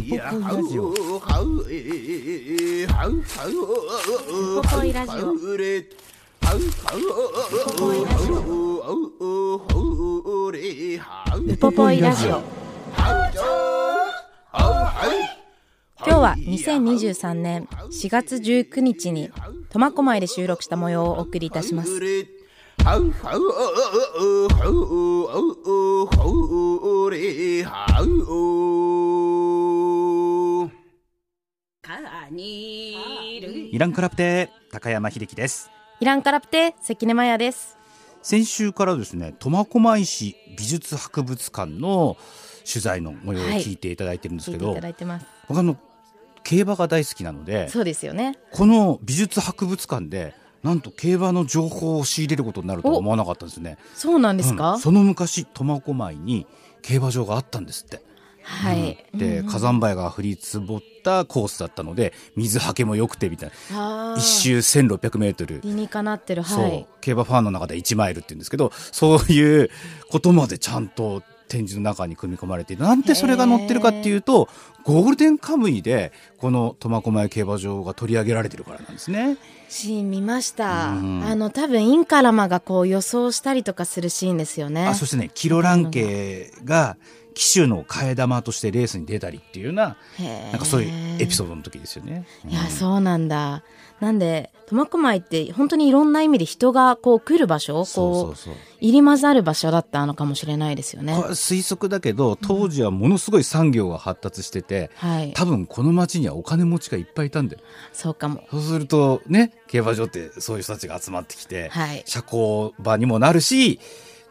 ポポイラジオ。ウポポイラジオ。ウポポイラジオ。今日は2023年4月19日に苫小牧で収録した模様をお送りいたしますイランクラプテ高山秀樹です。イランカラプテ関根麻也です。先週からですね苫小牧市美術博物館の取材の模様を聞いていただいてるんですけど、聞いていただいてます。僕あの競馬が大好きなのでそうですよね。この美術博物館でなんと競馬の情報を仕入れることになるとは思わなかったんですね。そうなんですか、うん。その昔苫小牧に競馬場があったんですって。はい、うん。で、火山灰が降り積もったコースだったので水はけも良くてみたいな。一周1600メートル。理にかなってる。そう。はい競馬ファンの中で1マイルって言うんですけどそういうことまでちゃんと展示の中に組み込まれてなんでそれが載ってるかっていうとゴールデンカムイでこの苫小牧競馬場が取り上げられてるからなんですね。シーン見ました。うん。あの多分インカラマがこう予想したりとかするシーンですよね。あそしてねキロランケが騎手の替え玉としてレースに出たりっていうようななんかそういうエピソードの時ですよね。いやそうなんだ。なんで苫小牧って本当にいろんな意味で人がこう来る場所こそう入り混ざる場所だったのかもしれないですよね。これは推測だけど当時はものすごい産業が発達してて、はい。多分この町にはお金持ちがいっぱいいたんだよ。そうかも。そうするとね競馬場ってそういう人たちが集まってきて、はい。社交場にもなるし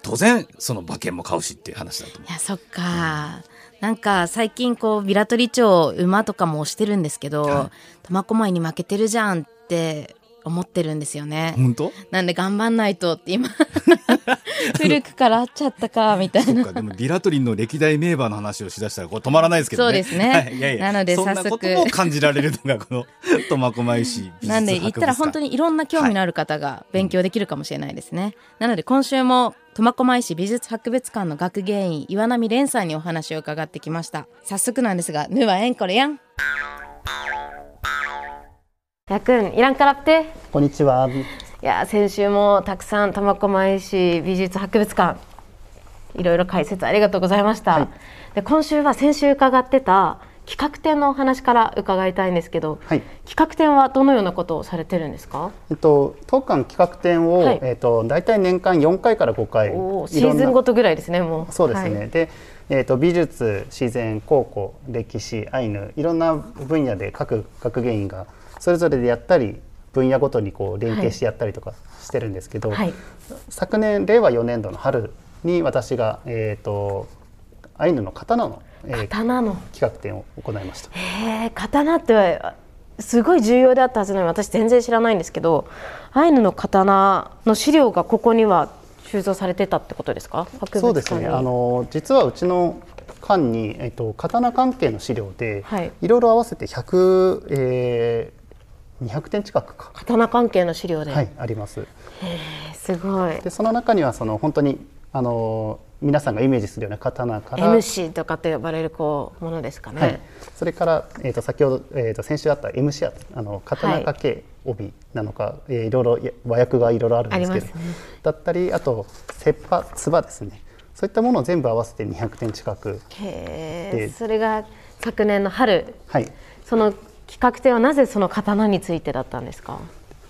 当然その馬券も買うしっていう話だと思いやそっか、なんか最近こうビラトリ町馬とかも押してるんですけどは苫小牧に負けてるじゃんって思ってるんですよね。う。本当？なんで頑張んないとって今 古くからあっちゃったかみたいな。そっか。でもビラトリンの歴代名馬の話をしだしたらこれ止まらないですけどね。そうですね。はい。いやいや。なのでそんな早速。ことも感じられるのがこの苫小牧市なんで言ったら本当にいろんな興味のある方が勉強できるかもしれないですね。なので今週も苫小牧市美術博物館の学芸員岩波蓮さんにお話を伺ってきました。早速なんですが、ぬはえんこれやん。やくん、いらんからって？こんにちは。いや先週もたくさん苫小牧市美術博物館いろいろ解説ありがとうございました、はいで今週は先週伺ってた企画展のお話から伺いたいんですけど、はい。企画展はどのようなことをされてるんですか？えっと当館企画展を、はい。えっと大体年間4回から5回。シーズンごとぐらいですねもう。そうですね。はい。で、えっと美術、自然、考古、歴史、アイヌいろんな分野で各学芸員がそれぞれでやったり分野ごとにこう連携してやったりとかしてるんですけど、はい。昨年令和4年度の春に私がえっ、とアイヌの刀の、えー刀の。企画展を行いました。へえ刀ってすごい重要であったはずなのに私全然知らないんですけどアイヌの刀の資料がここには収蔵されてたってことですか？そうですね。あの実はうちの館にえっと刀関係の資料で、はい。い、ろいろ合わせて100、えー、200点近くか、刀関係の資料で、はい、あります。すごい。でその中にはその本当にあの皆さんがイメージするような刀から、MC とかって呼ばれるこうものですかね、はい、それから、えー、と先ほど、えー、と先週あった MC アあの刀掛け帯なのか、い。えーいろいろ和訳がいろいろあるんですけど、ね。だったりあと切羽つばですね。そういったものを全部合わせて200点近くへえで。それが昨年の春。はい。その企画展はなぜその刀についてだったんですか？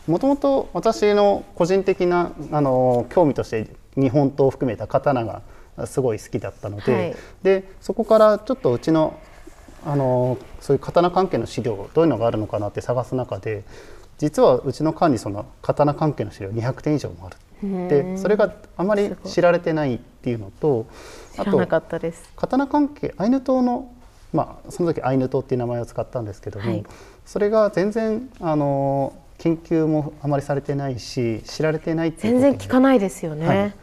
もともと私の個人的なあの興味として日本刀を含めた刀がすごい好きだったので,、はい。でそこからちょっとうちのあのそういう刀関係の資料どういうのがあるのかなって探す中で実はうちの館にその刀関係の資料200点以上もある。でそれがあまり知られてないっていうのとあと刀関係アイヌ島のまあ、その時アイヌ島っていう名前を使ったんですけども、はい。それが全然あの研究もあまりされてないし知られてない全然聞かないですよね。はい。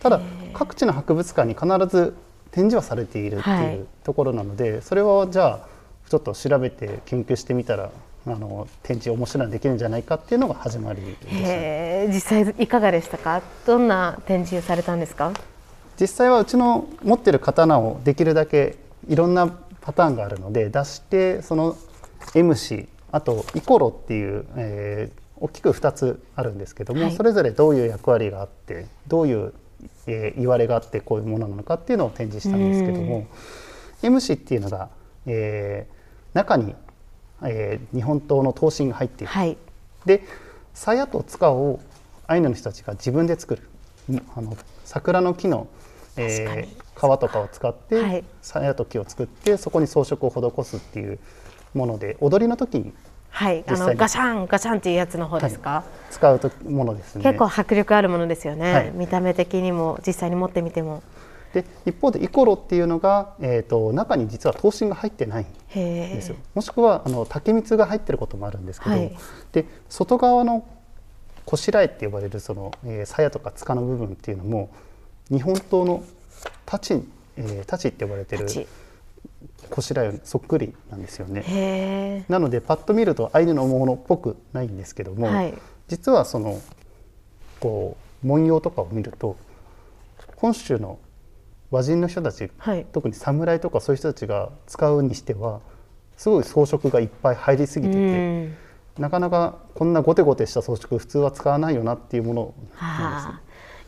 ただ各地の博物館に必ず展示はされているってはい。いうところなので、それをじゃあちょっと調べて研究してみたらあの展示面白いのできるんじゃないかっていうのが始まりでし実際いかがでしたか？どんな展示をされたんですか？実際はうちの持ってる刀をできるだけいろんなパターンがあるので出してその M 氏あとイコロっていう、えー大きく2つあるんですけども、はい。それぞれどういう役割があってどういう、えー言われがあってこういうものなのかっていうのを展示したんですけども M 氏っていうのが、えー中に、えー日本刀の刀身が入っている。はい。で鞘と塚をアイヌの人たちが自分で作る。んあの桜の木の、えー皮とかを使っはい。て鞘と木を作ってそこに装飾を施すっていうもので踊りの時にはいあのガシャンガシャンっていうやつの方ですか、使うとものですね。結構迫力あるものですよね、はい。見た目的にも実際に持ってみても。で一方でイコロっていうのが、えー、と中に実は刀身が入ってないんですよ。もしくはあの竹光が入ってることもあるんですけど、はい。で外側のこしらえって呼ばれるその、えー、鞘とか塚の部分っていうのも日本刀の太刀、えー、太刀って呼ばれてるこしらえにそっくりなんですよね。なのでパッと見るとアイヌのものっぽくないんですけども、はい。実はそのこう文様とかを見ると本州の和人の人たち、はい。特に侍とかそういう人たちが使うにしてはすごい装飾がいっぱい入りすぎてうて、ん。なかなかこんなゴテゴテした装飾普通は使わないよなっていうものなんですよ。はあ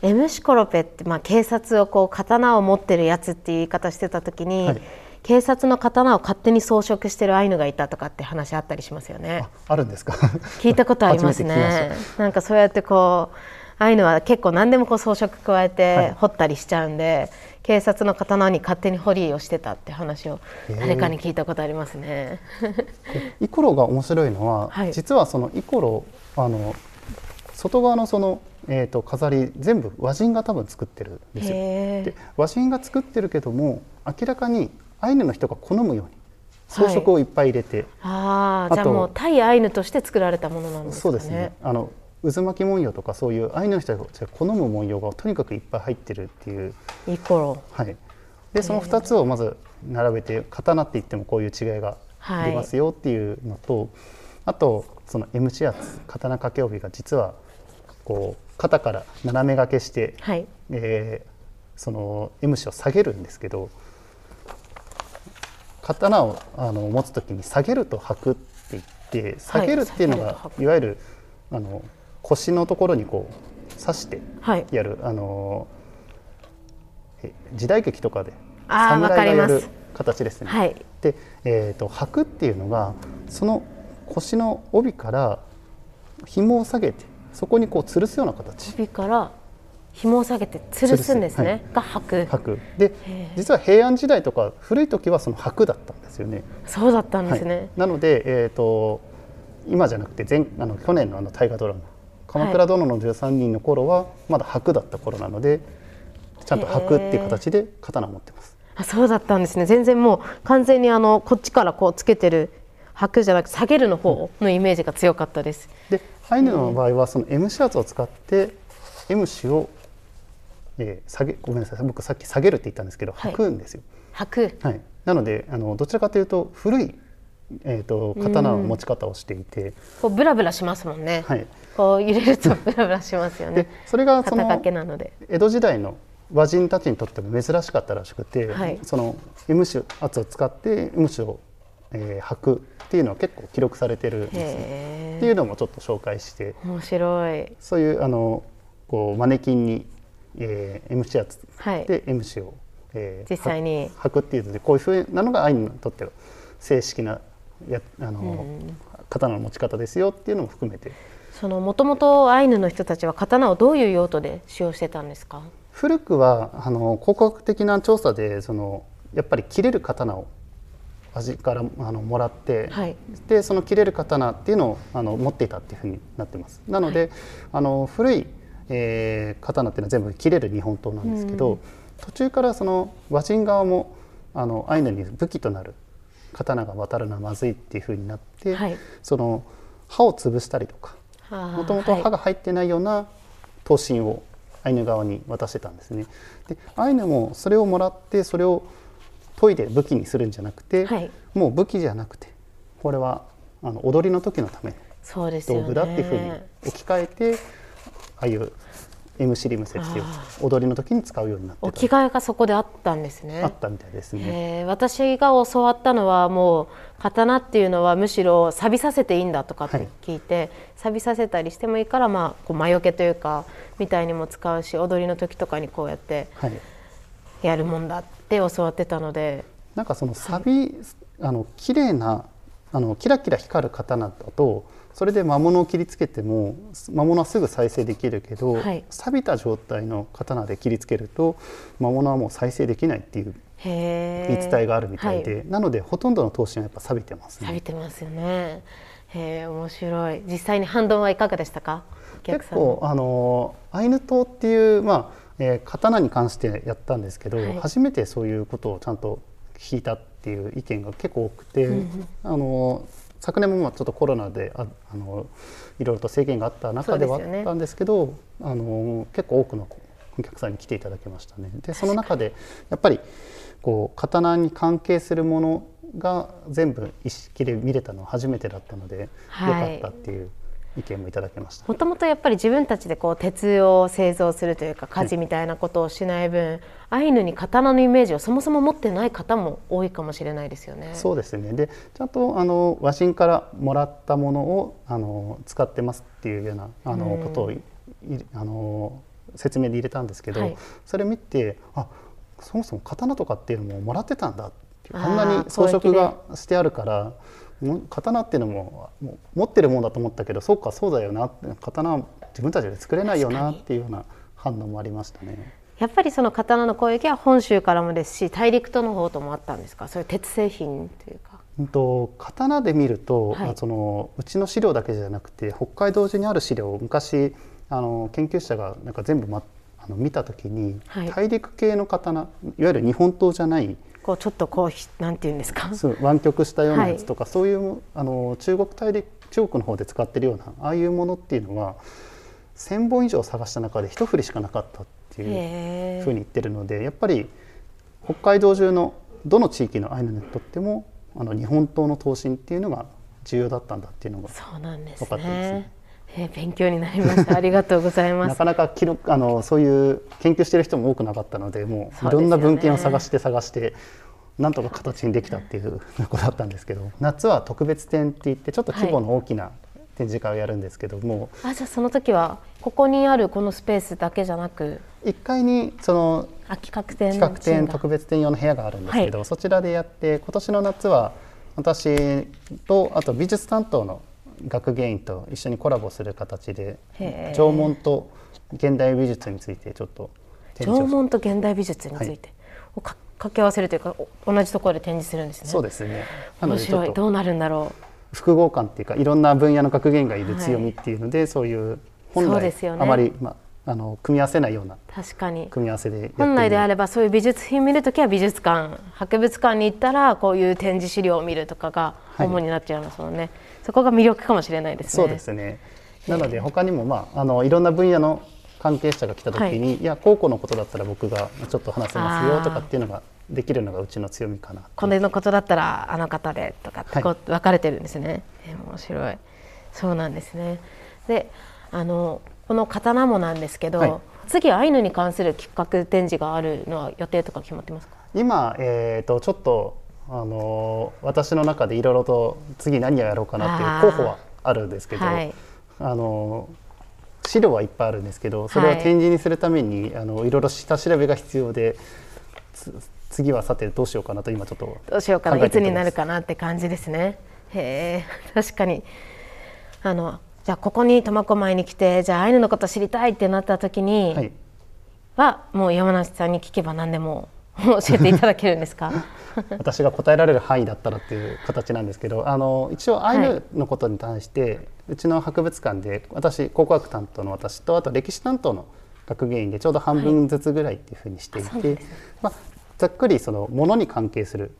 M シコロペって、まあ、警察をこう刀を持ってるやつっていう言い方してた時に、はい警察の刀を勝手に装飾してるアイヌがいたとかって話あったりしますよね。ああるんですか？聞いたことありますね。なんかそうやってこうアイヌは結構何でもこう装飾加えて彫ったりしちゃうんで、警察の刀に勝手に彫りをしてたって話を誰かに聞いたことありますね。イコロが面白いのは、はい。実はそのイコロあの外側のその、えー、と飾り全部和人が多分作ってるんですよ。へで和人が作ってるけども明らかにアイヌの人が好むように装飾をいっぱい入れて、ああじゃあもう対アイヌとして作られたものなんですかね。そうですね。あの渦巻き文様とかそういうアイヌの人たちが好む文様がとにかくいっぱい入ってるっていう、イコロはい、でその2つをまず並べて刀って言ってもこういう違いがありますよっていうのと、あとその M シアツ刀掛け帯が実はこう肩から斜め掛けして、はい。えーその M 氏を下げるんですけど刀をあの持つ時に下げると履くって言って下げるっていうのが、いわゆるあの腰のところにこう刺してはい。やる、あのえ時代劇とかで侍がやる形ですね。はい。で、えー、と履くっていうのがその腰の帯から紐を下げてそこにこう吊るすような形。首から紐を下げて吊るすんですね、吊が履く履くで実は平安時代とか古い時はその履くだったんですよね。そうだったんですはい。ね、なので、えー、と今じゃなくて前あの去年のあの大河ドラマ「鎌倉殿の13人」の頃はまだ白だった頃なのでちゃんと白っていう形で刀を持ってます。あそうだったんですね。全然もう完全にあのこっちからこうつけてる履くじゃなくて下げるの方のイメージが強かったです、でアイヌの場合はその M シャツを使って M 氏を、えー下げごめんなさい僕さっき下げるって言ったんですけどはい。履くんですよ。履く。はい、なのであのどちらかというと古い、えー、と刀の持ち方をしていて、こうブラブラしますもんね、はい、こう揺れると ブラブラしますよね。でそれがそ肩の掛けなので。江戸時代の和人たちにとっても珍しかったらしくて、はい。その M 種圧を使って M 種を、えー履くっていうのは結構記録されてるんですっていうのもちょっと紹介して。え面白い。そういうあのこうマネキンに、えー M 種圧はい。で M 種を、えー実際に。履くっていうのでこういうふうなのがアイヌにとっての正式なやあの、刀の持ち方ですよっていうのも含めて。そのもともとアイヌの人たちは刀をどういう用途で使用してたんですか？古くはあの考古学的な調査でそのやっぱり切れる刀を味からあのもらって、はい。でその切れる刀っていうのをあの持っていたっていうふうになってます。なので、あの古い、えー刀っていうのは全部切れる日本刀なんですけど、途中からその和人側もあのアイヌに武器となる刀が渡るのはまずいっていうふうになって、はい。その刃を潰したりとかもともと刃が入ってないような刀身をアイヌ側に渡してたんですね。でアイヌもそれをもらってそれを研いで武器にするんじゃなくて、はい。もう武器じゃなくてこれはあの踊りの時のための道具だっていうふうに置き換えてああいう M シリムセっていう踊りの時に使うようになって置きた換えがそこであったんですね。あったみたいですね。えー。私が教わったのはもう刀っていうのはむしろ錆びさせていいんだとかって聞いて、錆びさせたりしてもいいから、まあ、こう魔除けというかみたいにも使うし踊りの時とかにこうやってはい。やるもんだって教わってたので。なんかその錆び、あの綺麗なあのキラキラ光る刀だとそれで魔物を切りつけても魔物はすぐ再生できるけど、はい。錆びた状態の刀で切りつけると魔物はもう再生できないっていうへ言い伝えがあるみたいで、はい。なのでほとんどの刀身はやっぱ錆びてます錆びね。てますよね。へえ面白い。実際に反応はいかがでしたか？結構あのアイヌ刀っていう、まあえー刀に関してやったんですけど、はい。初めてそういうことをちゃんと聞いたっていう意見が結構多くて、あの昨年もまあちょっとコロナでああのいろいろと制限があった中ではあったんですけどあの結構多くのお客さんに来ていただきましたね。でその中でやっぱりこう刀に関係するものが全部一式で見れたのは初めてだったので、はいよかったっていう意見もいただきました。もともとやっぱり自分たちでこう鉄を製造するというか火事みたいなことをしない分、アイヌに刀のイメージをそもそも持ってない方も多いかもしれないですよね。そうですね。でちゃんとあの和人からもらったものをあの使ってますっていうようなあのうん。ことをあの説明で入れたんですけど、はい。それ見てあそもそも刀とかっていうのももらってたんだあんなに装飾がしてあるからも刀っていうのも持ってるもんだと思ったけどそうかそうだよな刀は自分たちで作れないよなっていうような反応もありましたね。やっぱりその刀の攻撃は本州からもですし大陸との方ともあったんですか？そういう鉄製品というか。うんと刀で見ると、はいあそのうちの資料だけじゃなくて北海道中にある資料を昔あの研究者がなんか全部、ま、あの見た時に、はい大陸系の刀いわゆる日本刀じゃないこうちょっとこうひなんていうんですか？そう湾曲したようなやつとか、そういうあの中国大陸中国の方で使ってるようなああいうものっていうのは1,000本以上探した中で一振りしかなかったっていうへふうに言ってるのでやっぱり北海道中のどの地域のアイヌにとってもあの日本刀の刀身っていうのが重要だったんだっていうのが分かってますねね。えー勉強になりました。ありがとうございます。なかなか記録あのそういう研究してる人も多くなかったのでもそういろんな文献を探して探してなんとか形にできたっていうことだったんですけど夏は特別展って言ってちょっと規模の大きな展示会をやるんですけども、あじゃあその時はここにあるこのスペースだけじゃなく1階にそのあ企画展企画展が特別展用の部屋があるんですけど、はいそちらでやって今年の夏は私とあと美術担当の学芸員と一緒にコラボする形で縄文と現代美術についてちょっと縄を文と現代美術について、をか掛け合わせるというかお同じところで展示するんですね。そうですね。面白い。どうなるんだろ複合感っていうかいろんな分野の学芸員がいる強みっていうので、そういう本来ですよね。あまり、まあ、あの組み合わせないようなう確かに。組み合わせで本来であればそういう美術品見るときは美術館博物館に行ったらこういう展示資料を見るとかがはい。主になっちゃいますもんね、そこが魅力かもしれないですね。そうですね。なので他にもまああのいろんな分野の関係者が来た時に、い、や高校のことだったら僕がちょっと話せますよとかっていうのができるのがうちの強みかな。これのことだったらあの方でとかってこう分かれてるんですね、えー面白い。そうなんですね。であのこの刀もなんですけど、はい。次アイヌに関する企画展示があるのは予定とか決まってますか？今えっ、とちょっとあの私の中でいろいろと次何をやろうかなっていう候補はあるんですけど、はい。あの資料はいっぱいあるんですけどそれを展示にするために、あのいろいろ下調べが必要でつ次はさてどうしようかなと今ちょっとどうしようかないつになるかなって感じですね。へえ 確かに。あのじゃあここに苫小牧に来てじゃあアイヌのこと知りたいってなった時にはい。は、もう山梨さんに聞けば何でも教えていただけるんですか？私が答えられる範囲だったらっていう形なんですけどあの一応アイヌのことに対して、うちの博物館で私考古学担当の私とあと歴史担当の学芸員でちょうど半分ずつぐらいっていうふうにしていて、あそうなんです。ねまあ、ざっくりそのものに関係する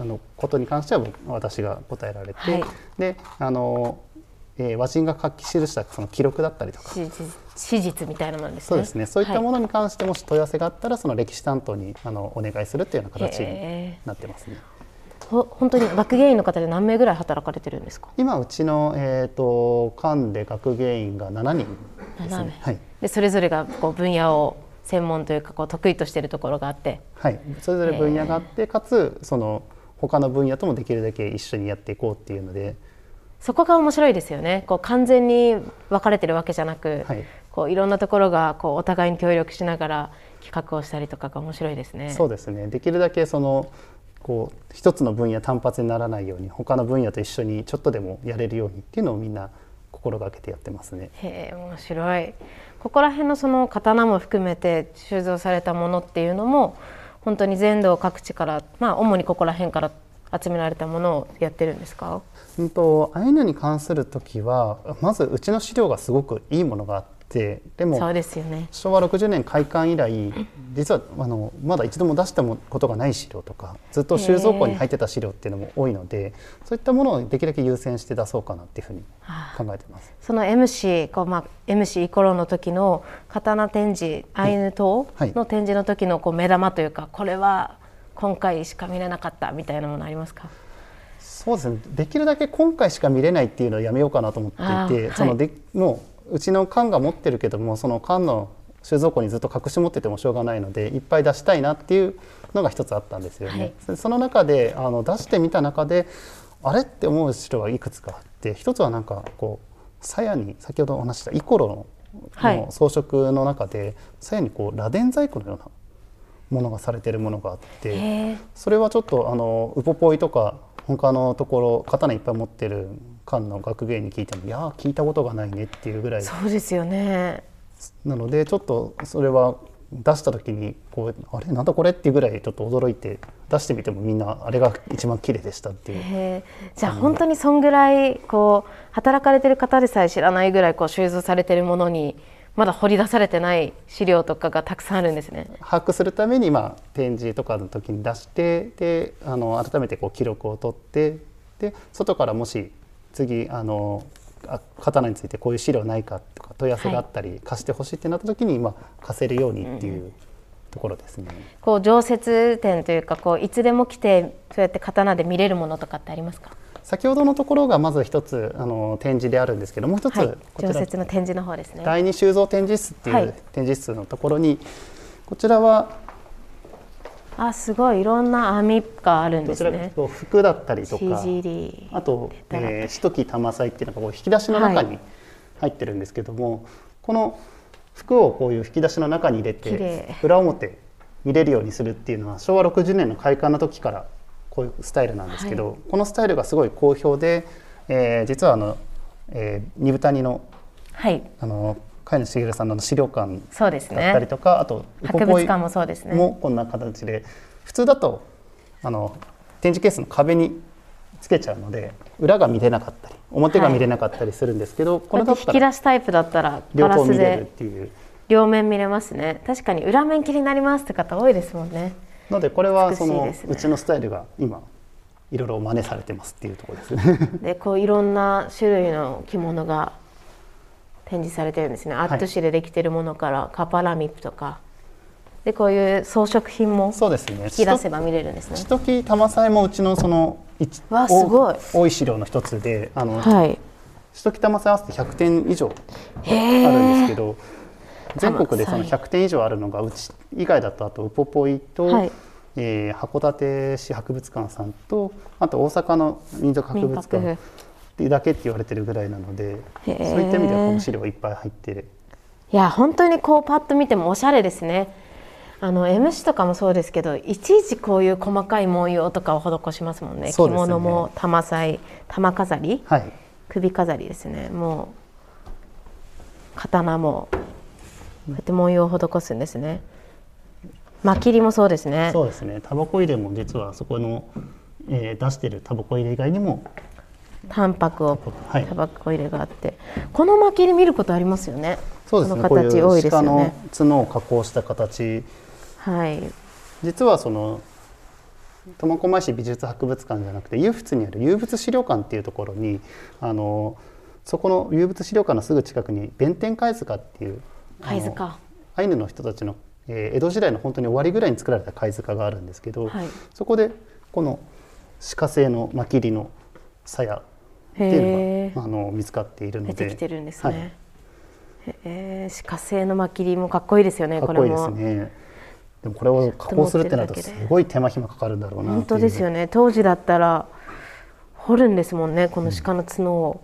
あのことに関しては僕私が答えられて、はい。であの、えー和人が書き記したその記録だったりとか史実みたいなものですね。そうですね。そういったもののに関してもし問い合わせがあったらその歴史担当にあのお願いするっていうような形にへなってますね。ほ本当に学芸員の方で何名ぐらい働かれてるんですか？今うちの、えー、と館で学芸員が7人です7名。ね。はい。でそれぞれがこう分野を専門というかこう得意としているところがあって。はい、それぞれ分野があってかつその他の分野ともできるだけ一緒にやっていこうっていうので、そこが面白いですよね。こう完全に分かれてるわけじゃなく、はいこういろんなところがこうお互いに協力しながら企画をしたりとかが面白いですね。そうですねできるだけそのこう一つの分野単発にならないように他の分野と一緒にちょっとでもやれるようにっていうのをみんな心がけてやってますね。へえ面白いここら辺のその刀も含めて収蔵されたものっていうのも本当に全道各地からまあ主にここら辺から集められたものをやってるんですか？うんとアイヌに関する時はまずうちの資料がすごくいいものがあってでもそうですよね。昭和60年開館以来実はあのまだ一度も出したことがない資料とかずっと収蔵庫に入ってた資料っていうのも多いのでそういったものをできるだけ優先して出そうかなっていうふうに考えてます。その MC こう、まあ、MC イコロの時の刀展示アイヌ島はい。の展示の時のこう目玉というかこれは今回しか見れなかったみたいなものありますか？そうですね。できるだけ今回しか見れないっていうのをやめようかなと思っていて、そのでもううちの館が持ってるけどもその館の収蔵庫にずっと隠し持っててもしょうがないのでいっぱい出したいなっていうのが一つあったんですよね。そその中であの出してみた中であれって思う資料がいくつかあって一つはなんかこう鞘に先ほどお話ししたイコロの,、はい装飾の中で鞘にこう螺鈿細工のようなものがされてるものがあって。それはちょっとあのウポポイとか他のところ刀いっぱい持ってる館の学芸員に聞いてもいやー聞いたことがないねっていうぐらい。そうですよね。なのでちょっとそれは出した時にこうあれなんだこれっていうぐらいちょっと驚いて出してみてもみんなあれが一番綺麗でしたっていう。じゃあ本当にそんぐらいこう働かれてる方でさえ知らないぐらいこう収蔵されてるものにまだ掘り出されてない資料とかがたくさんあるんですね。把握するために、まあ、展示とかの時に出してであの改めてこう記録を取ってで外からもし次あのあ刀についてこういう資料ないかとか問い合わせがあったり、貸してほしいってなった時に、まあ、貸せるようにっていうところですね。こう常設展というかこういつでも来てそうやって刀で見れるものとかってありますか？先ほどのところがまず一つあの展示であるんですけどもう一つ、はい、こちら。常設の展示の方ですね。第二収蔵展示室っていう、はい。展示室のところにこちらはあすごいいろんな網があるんですね。と服だったりとかあと、えー、四時玉祭っていうのがこう引き出しの中はに入ってるんですけども、この服をこういう引き出しの中に入れて裏表見れるようにするっていうのは昭和60年の開館の時からこういうスタイルなんですけど、このスタイルがすごい好評で、えー実はあの、えー、二部谷のはいあの飼い主茂さんの資料館だったりね。とか、あと博物館もそうですね。もこんな形で普通だとあの展示ケースの壁につけちゃうので裏が見れなかったり表が見れなかったりするんですけど、ここれれだったら引き出しタイプだったら両ガラス方見れるっでていう両面見れますね。確かに裏面気になりますって方多いですもんね。のでこれはそのねうちのスタイルが今いろいろ真似されてますっていうところですね。でこういろんな種類の着物が展示されてるんですね。アット紙でできてるものからカパラミップとかでこういう装飾品もそうですね引き出せば見れるんですねち。とき玉祭もうちのその一わすごい多い資料の一つであの、はい。しとき玉祭合わせて100点以上あへるんですえ。けど全国でその玉祭100点以上あるのがうち以外だとあとウポポイと、はい。えー函館市博物館さんとあと大阪の民族博物民館。だけって言われてるぐらいなのでそういった意味ではこの資料がいっぱい入ってる。いや本当にこうパッと見てもおしゃれですね。あの MC とかもそうですけどいちいちこういう細かい文様とかを施しますもんね。ね。着物も玉祭玉飾りはい。首飾りですね。もう刀もこうやって文様を施すんですね。巻きりもそうですね。そうですね。タバコ入れも実はそこの、えー出してるタバコ入れ以外にも淡白をはい。タバコ入れがあって。この巻きり見ることありますよね。そうですね。この形多いですよ鹿のね。角を加工した形。はい。実はその苫小牧市美術博物館じゃなくて遊仏にある遊仏資料館っていうところにあのそこの遊仏資料館のすぐ近くに弁天貝塚っていう貝塚アイヌの人たちの、えー江戸時代の本当に終わりぐらいに作られた貝塚があるんですけど、はいそこでこの鹿製のまきりの鞘っていうへのがあの見つかっているので出てきてるんですはいね。えー、鹿製のまきりもかっこいいですよね。これかっこいいですも。ね。でもこれを加工するってなるとすごい手間暇かかるんだろうな本当ですよね。ね。当時だったら掘るんですもんね。この鹿の角を。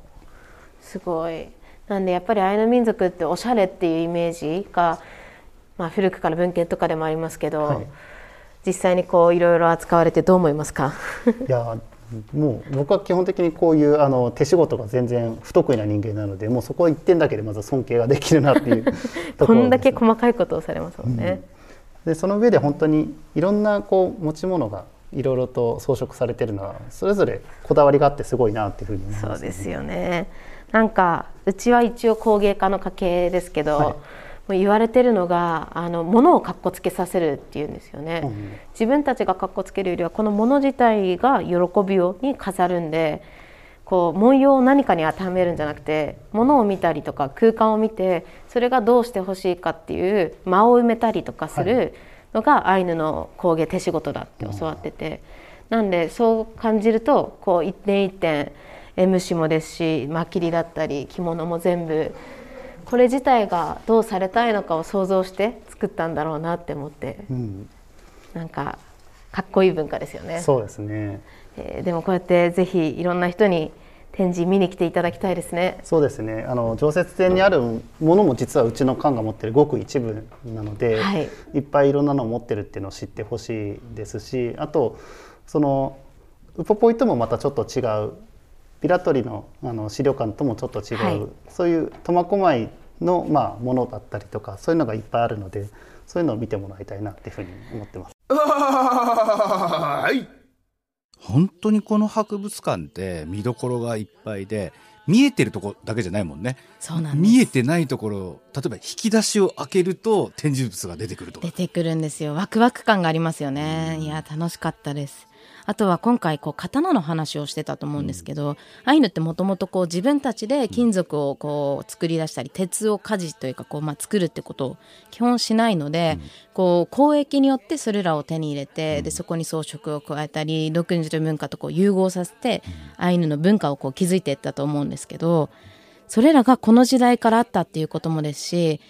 すごい。なんでやっぱりアイヌ民族っておしゃれっていうイメージが、まあ、古くから文献とかでもありますけど、はい。実際にこういろいろ扱われてどう思いますか？いやもう僕は基本的にこういうあの手仕事が全然不得意な人間なのでもうそこ一点だけでまず尊敬ができるなっていう とこんだけ細かいことをされますもんね。でその上で本当にいろんなこう持ち物がいろいろと装飾されてるのはそれぞれこだわりがあってすごいなっていうふうに思います、そうですよね。なんかうちは一応工芸家の家系ですけど、はいもう言われてるのがあの物をかっこつけさせるっていうんですよね。うん自分たちがかっこつけるよりはこの物自体が喜びをに飾るんで。こう文様を何かに当てはめるんじゃなくて物を見たりとか空間を見てそれがどうしてほしいかっていう間を埋めたりとかするのがアイヌの工芸手仕事だって教わっててなんでそう感じるとこう一点一点え虫もですしまきりだったり着物も全部これ自体がどうされたいのかを想像して作ったんだろうなって思ってうん、なんかかっこいい文化ですよね。そうですねえーでもこうやってぜひいろんな人に展示見に来ていただきたいですね。そうですねあの常設展にあるものも実はうちの館が持ってるごく一部なので、はいいっぱいいろんなのを持ってるっていうのを知ってほしいですしあとそのウポポイともまたちょっと違うピラトリのあの資料館ともちょっと違う、はい。そういう苫小牧の、まあ、ものだったりとかそういうのがいっぱいあるのでそういうのを見てもらいたいなっていうふうに思ってます。本当にこの博物館って見どころがいっぱいで見えてるとこだけじゃないもんね。そうなんです。見えてないところ例えば引き出しを開けると展示物が出てくるとか。出てくるんですよ。ワクワク感がありますよね。いや楽しかったですあとは今回こう刀の話をしてたと思うんですけど、アイヌってもともとこう自分たちで金属をこう作り出したり鉄を鍛冶というかこうまあ作るってことを基本しないので、こう交易によってそれらを手に入れて、でそこに装飾を加えたり独自の文化とこう融合させて、アイヌの文化をこう築いていったと思うんですけどそれらがこの時代からあったっていうこともですし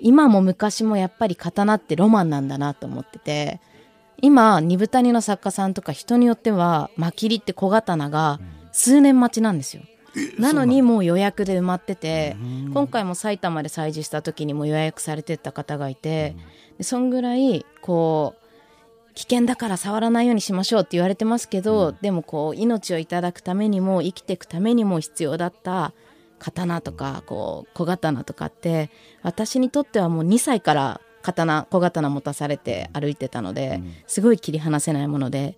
今も昔もやっぱり刀ってロマンなんだなと思ってて今二部谷の作家さんとか人によってはまきりって小刀が数年待ちなんですよ。なの？にもう予約で埋まってて今回も埼玉で催事した時にも予約されてた方がいてでそんぐらいこう危険だから触らないようにしましょうって言われてますけど、でもこう命をいただくためにも生きていくためにも必要だった刀とかこう小刀とかって私にとってはもう2歳から刀小刀持たされて歩いてたので、すごい切り離せないもので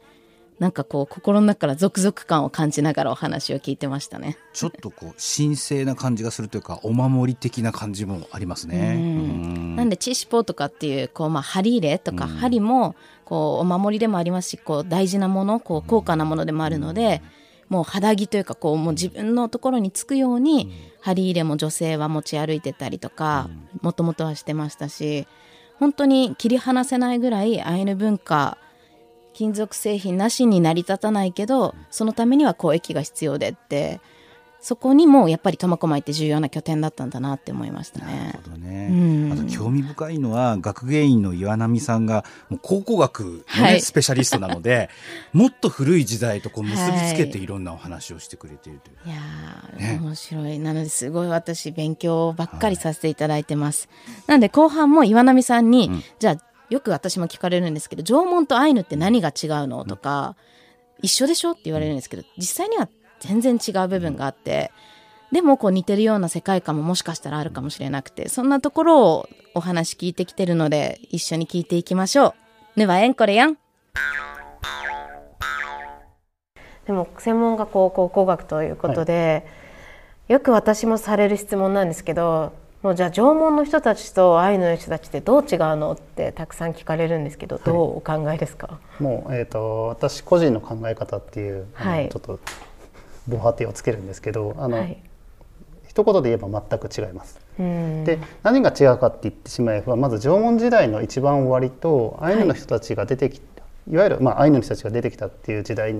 なんかこう心の中からゾクゾク感を感じながらお話を聞いてましたね。ちょっとこう神聖な感じがするというかお守り的な感じもありますね。うん。なんでチーシポーとかっていうこう、まあ、針入れとか針もこうお守りでもありますしこう大事なものこう高価なものでもあるので、もう肌着というかこうもう自分のところにつくように針入れも女性は持ち歩いてたりとかもともとはしてましたし本当に切り離せないぐらいアイヌ文化金属製品なしに成り立たないけどそのためには交易が必要でってそこにもやっぱり苫小牧って重要な拠点だったんだなって思いましたねなる。ほどねうんあと興味深いのは学芸員の岩波さんがもう考古学の、ねはいスペシャリストなので もっと古い時代とこう結びつけていろんなお話をしてくれているという。いやー、ね面白い。なのですごい私勉強ばっかりさせていただいてます。なので後半も岩波さんに、じゃあよく私も聞かれるんですけど、縄文とアイヌって何が違うのとか、一緒でしょって言われるんですけど、実際には全然違う部分があって、でもこう似てるような世界観ももしかしたらあるかもしれなくて、そんなところをお話聞いてきてるので、一緒に聞いていきましょう。ぬはえんこれやん。でも専門がこう考古学ということで、よく私もされる質問なんですけどもうじゃあ縄文の人たちとアイヌの人たちってどう違うのってたくさん聞かれるんですけど、どうお考えですか？もう、えー、と私個人の考え方っていう、はいちょっと防波堤をつけるんですけどあの、はい。一言で言えば全く違います。うん。で何が違うかって言ってしまえばまず縄文時代の一番終わりとアイヌの人たちが出てきた、い、わゆる、まあ、アイヌの人たちが出てきたっていう時代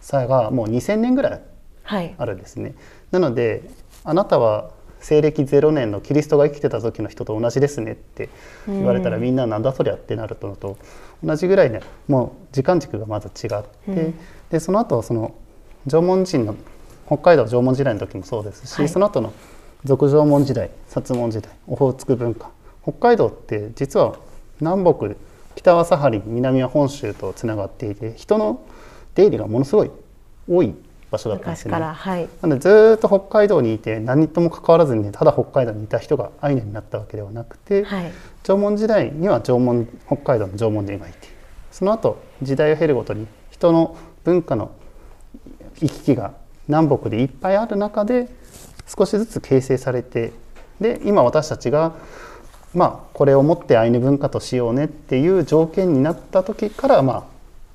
差がもう2,000年ぐらいはい。あるんですね。なのであなたは西暦0年のキリストが生きてた時の人と同じですねって言われたらみんななんだそりゃってなるのと同じぐらいねもう時間軸がまず違って、でその後その縄文人の北海道縄文時代の時もそうですし、はい。その後の俗縄文時代薩文時代オホーツク文化北海道って実は南北北はサハリン南は本州とつながっていて人の出入りがものすごい多い場所だったんですね。はい。なのでずーっと北海道にいて何とも関わらずに、ただ北海道にいた人がアイヌになったわけではなくて、はい。縄文時代には縄文北海道の縄文人がいてその後時代を経るごとに人の文化の行き来が南北でいっぱいある中で少しずつ形成されてで今私たちがまあこれをもってアイヌ文化としようねっていう条件になった時からまあ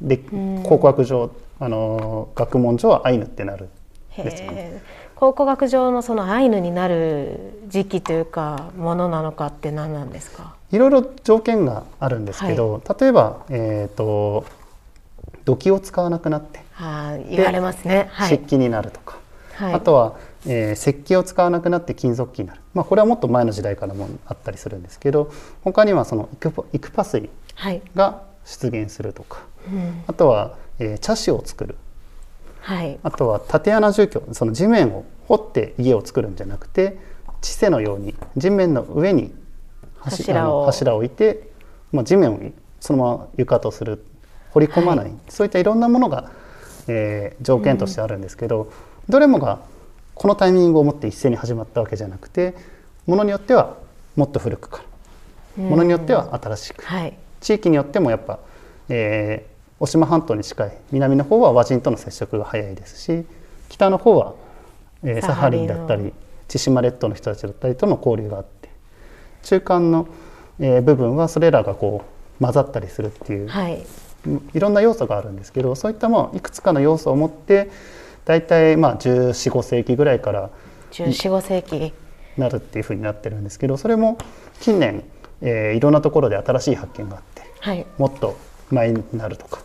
で考古学上あの学問上はアイヌってなるんですよね。考古学上のそのアイヌになる時期というかものなのかって何なんですか？いろいろ条件があるんですけど、例えば、えー、と土器を使わなくなって言われますね。はい。漆器になるとか、はい。あとは、えー石器を使わなくなって金属器になる、まあ、これはもっと前の時代からもあったりするんですけど他にはそのイクパイクパ水はい。が出現するとか。うん。あとは、えー茶師を作る。はい。あとは縦穴住居その地面を掘って家を作るんじゃなくて地勢のように地面の上に柱柱を。柱を置いて、まあ、地面をそのまま床とする。掘り込まない、そういったいろんなものが、えー条件としてあるんですけど、どれもがこのタイミングをもって一斉に始まったわけじゃなくてものによってはもっと古くからものによっては新しく、はい。地域によってもやっぱ、えー渡島半島に近い南の方は和人との接触が早いですし北の方は、えーサハリンだったり千島列島の人たちだったりとの交流があって中間の、えー部分はそれらがこう混ざったりするっていう、はいいろんな要素があるんですけどそういったもういくつかの要素を持って大体まあ1415世紀ぐらいから1415世紀。なるっていうふうになってるんですけどそれも近年、えーいろんなところで新しい発見があってはい。もっと前になるとか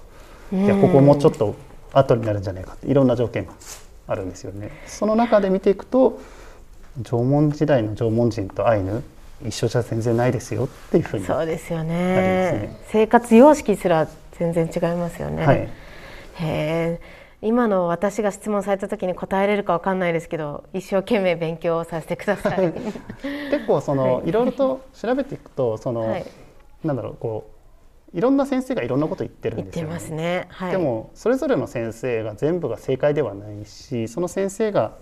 いやここもうちょっと後になるんじゃないかっていろんな条件があるんですよね。その中で見ていくと縄文時代の縄文人とアイヌ一緒じゃ全然ないですよっていうふうにそうですよね。ますね。生活様式すら全然違いますよね、はい。へえ今の私が質問された時に答えれるかわかんないですけど一生懸命勉強させてください。結構その、はい。い、ろいろと調べていくとその、はい。なんだろうこういろんな先生がいろんなこと言ってるんですよ、言ってますね。はい。でもそれぞれの先生が全部が正解ではないしその先生が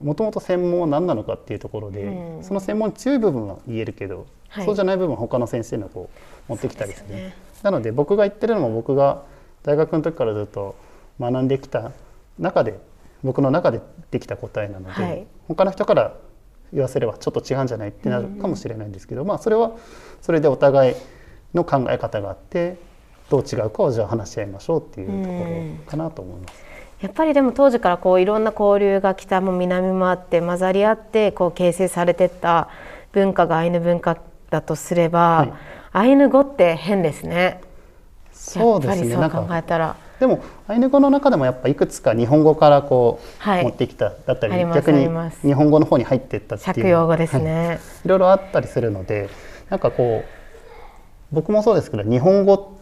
もともと専門は何なのかっていうところで、うん。その専門に強い部分は言えるけど、はい。そうじゃない部分は他の先生のこう持ってきたりするね。なので僕が言ってるのも僕が大学の時からずっと学んできた中で僕の中でできた答えなので、はい。他の人から言わせればちょっと違うんじゃないってなるかもしれないんですけど、まあそれはそれでお互いの考え方があってどう違うかをじゃあ話し合いましょうっていうところかなと思います。やっぱりでも当時からこういろんな交流が北も南もあって混ざり合ってこう形成されてった文化がアイヌ文化だとすれば、はいアイヌ語って変ですね。そうですねやっぱりそう考えたら。でもアイヌ語の中でもやっぱいくつか日本語からこう、はい持ってきただったり逆に日本語の方に入っていったっていう借用語ですはいね。いろいろあったりするのでなんかこう僕もそうですけど日本語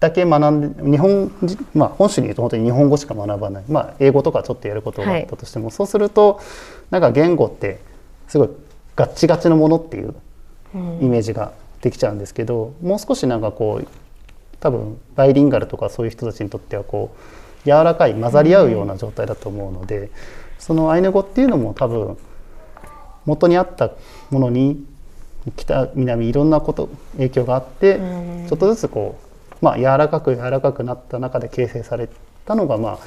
だけ学んで日本じまあ本州に言うと本当に日本語しか学ばない、まあ、英語とかちょっとやることがあったとしても、そうするとなんか言語ってすごいガッチガチのものっていうイメージができちゃうんですけど、もう少しなんかこう多分バイリンガルとかそういう人たちにとってはこう柔らかい混ざり合うような状態だと思うので、そのアイヌ語っていうのも多分元にあったものに北南いろんなこと影響があって、ちょっとずつこう、まあ、柔らかく柔らかくなった中で形成されたのが、まあ、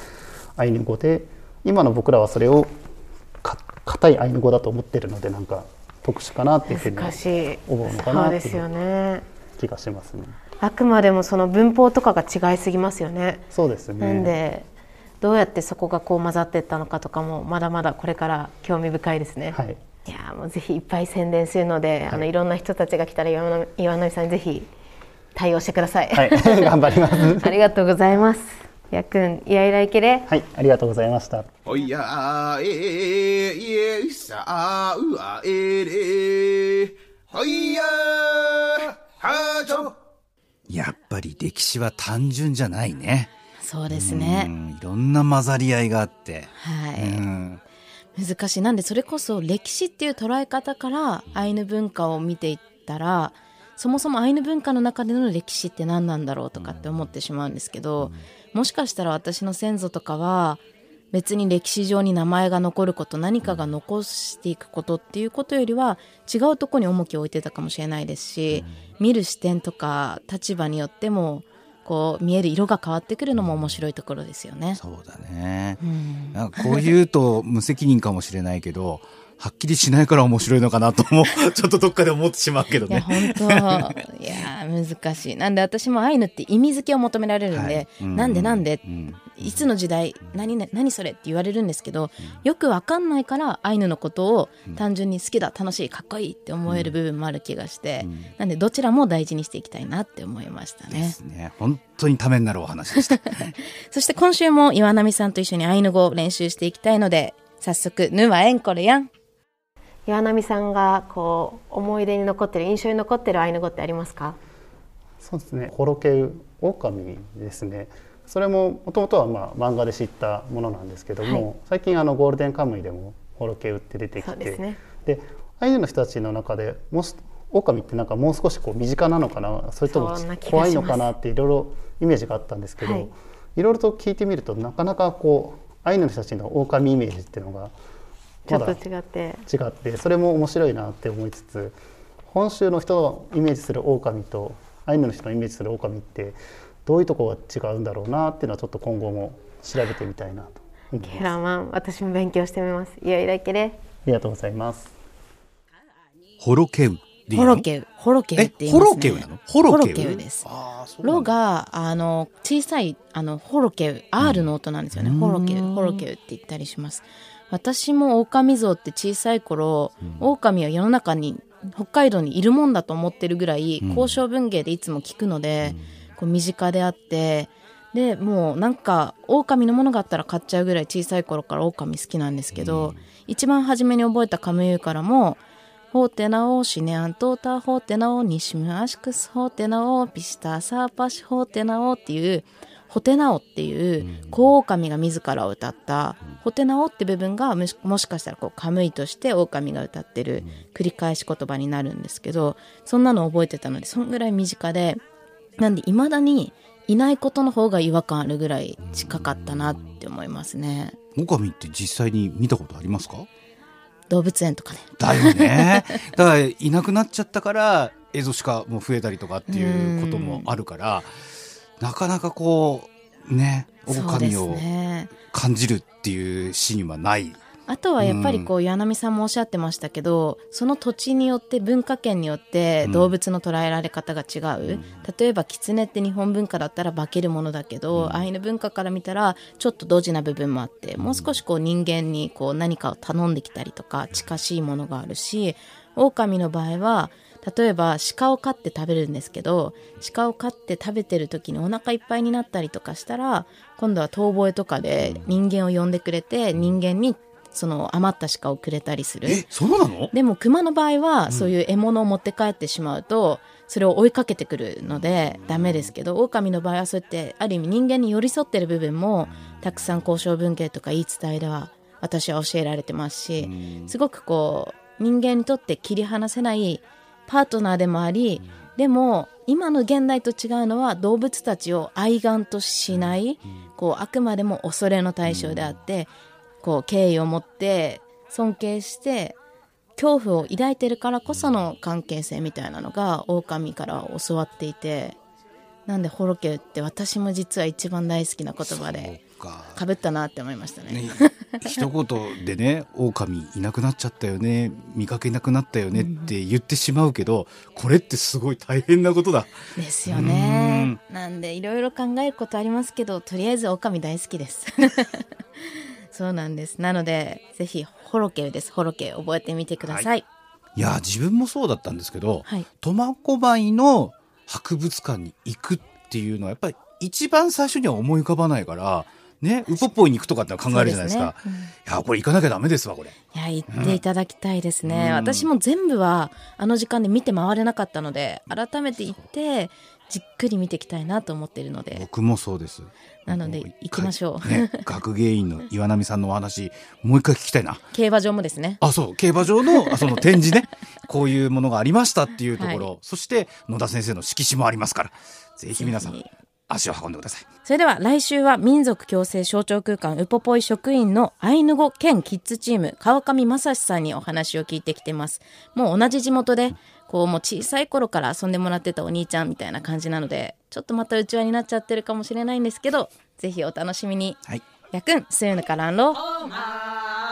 アイヌ語で今の僕らはそれをか硬いアイヌ語だと思ってるのでなんか特殊かなっていうふうに思うのかなっていうね気がしますね。あくまでもその文法とかが違いすぎますよねそうですね。なんでどうやってそこがこう混ざっていったのかとかもまだまだこれから興味深いですね、はい。いやーもうぜひいっぱい宣伝するので、い、あのいろんな人たちが来たら岩波さんにぜひ対応してください、はい、頑張ります。ありがとうございますやっくんイライラいけれはい、ありがとうございました。おやえいえさあうあえれほいやはちょやっぱり歴史は単純じゃないね。そうですうね。んいろんな混ざり合いがあって。はい。うん難しい。なんでそれこそ歴史っていう捉え方からアイヌ文化を見ていったら、そもそもアイヌ文化の中での歴史って何なんだろうとかって思ってしまうんですけど、もしかしたら私の先祖とかは、別に歴史上に名前が残ること何かが残していくことっていうことよりは違うところに重きを置いてたかもしれないですし、見る視点とか立場によってもこう見える色が変わってくるのも面白いところですよね。そうだね。うんなんかこう言うと無責任かもしれないけど、はっきりしないから面白いのかなとも、ちょっとどっかで思ってしまうけどいや、ね。本当いや、難しい。なんで私もアイヌって意味付けを求められるんで、はいうんなんでなんで、うんいつの時代、何ね、何それって言われるんですけど、よくわかんないからアイヌのことを単純に好きだ、楽しい、かっこいいって思える部分もある気がして、なんでどちらも大事にしていきたいなって思いましたでね。すね。本当にためになるお話でした。そして今週も岩波さんと一緒にアイヌ語を練習していきたいので、早速、ぬはえんこれやん。岩波さんがこう思い出に残ってる印象に残ってるアイヌ語ってありますか？そうですね。ホロケウオオカミですね。それももともとはまあ漫画で知ったものなんですけども、はい。最近あのゴールデンカムイでもホロケウって出てきて、ね。でアイヌの人たちの中でもしオオカミってなんかもう少しこう身近なのかな、それとも怖いのかなっていろいろイメージがあったんですけど、はい。い、ろいろと聞いてみるとなかなかこうアイヌの人たちのオオカミイメージっていうのがちょっと違って。違ってそれも面白いなって思いつつ本州の人のイメージする狼とアイヌの人のイメージする狼ってどういうところが違うんだろうなっていうのはちょっと今後も調べてみたいなと思います。ケラマン私も勉強してみます。いやいらいけれありがとうございます。ホロケウホロケウ。ホロケウって言いえ、ホますね。ロケウなの？ホロケウホロケウ？です。ああ、そうなんロだが、あの、小さい、あの、ホロケウ、R の音なんですよね。ホロケウ、ホロケウって言ったりします。私も狼像って小さい頃、狼は世の中に、北海道にいるもんだと思ってるぐらい、交渉文芸でいつも聞くので、こう身近であって、で、もうなんか、狼のものがあったら買っちゃうぐらい小さい頃から狼好きなんですけど、一番初めに覚えたカムユーからも、ホーテナオシネアントータホーテナオニシムアシクスホーテナオピシタサーパシホーテナオっていうホテナオっていう小狼が自ら歌ったホテナオって部分がもしもしかしたらこうカムイとして狼が歌ってる繰り返し言葉になるんですけどそんなの覚えてたのでそんぐらい身近でなんで未だにいないことの方が違和感あるぐらい近かったなって思いますね。狼って実際に見たことありますか？動物園とかね。だよね。だから、いなくなっちゃったから、エゾシカも増えたりとかっていうこともあるから、なかなかこう、ね、狼をね。感じるっていうシーンはない。あとはやっぱりこう、岩波さんもおっしゃってましたけど、その土地によって文化圏によって動物の捉えられ方が違う。例えば、狐って日本文化だったら化けるものだけど、アイヌ文化から見たらちょっとドジな部分もあって、もう少しこう人間にこう何かを頼んできたりとか、近しいものがあるし、狼の場合は、例えば鹿を飼って食べるんですけど鹿を飼って食べてる時にお腹いっぱいになったりとかしたら今度は遠吠えとかで人間を呼んでくれて人間にその余った鹿をくれたりする。え、そうなの？でも熊の場合はそういう獲物を持って帰ってしまうとそれを追いかけてくるのでダメですけど狼の場合はそうやってある意味人間に寄り添ってる部分もたくさん交渉文芸とか言い伝えでは私は教えられてますしすごくこう人間にとって切り離せないパートナーでもありでも今の現代と違うのは動物たちを愛玩としないこうあくまでも恐れの対象であってこう敬意を持って尊敬して恐怖を抱いてるからこその関係性みたいなのが狼から教わっていてなんでホロケウって私も実は一番大好きな言葉でか。かぶったなって思いましたね。ね、一言でね狼いなくなっちゃったよね見かけなくなったよねって言ってしまうけど、これってすごい大変なことだ。ですよね。なんでいろいろ考えることありますけどとりあえず狼大好きです。そうなんです。なのでぜひホロケです。ホロケ覚えてみてください、いや自分もそうだったんですけどはい。苫小牧の博物館に行くっていうのはやっぱり一番最初には思い浮かばないからねウポポイに行くとかって考えるじゃないですか。すね。いやこれ行かなきゃダメですわこれ。いや行っていただきたいですね、うん。私も全部はあの時間で見て回れなかったので改めて行ってじっくり見ていきたいなと思っているので。僕もそうです。なので行きましょう。ね、学芸員の岩波さんのお話もう一回聞きたいな。競馬場もですね。あそう競馬場のあその展示ね。こういうものがありましたっていうところ、はい。そして野田先生の色紙もありますから。ぜひ皆さん足を運んでください。それでは来週は民族共生象徴空間ウポポイ職員のアイヌ語兼キッズチーム川上正史さんにお話を聞いてきてます。もう同じ地元でこうもう小さい頃から遊んでもらってたお兄ちゃんみたいな感じなのでちょっとまた内輪になっちゃってるかもしれないんですけどぜひお楽しみに。はい。やくんすゆぬからんろま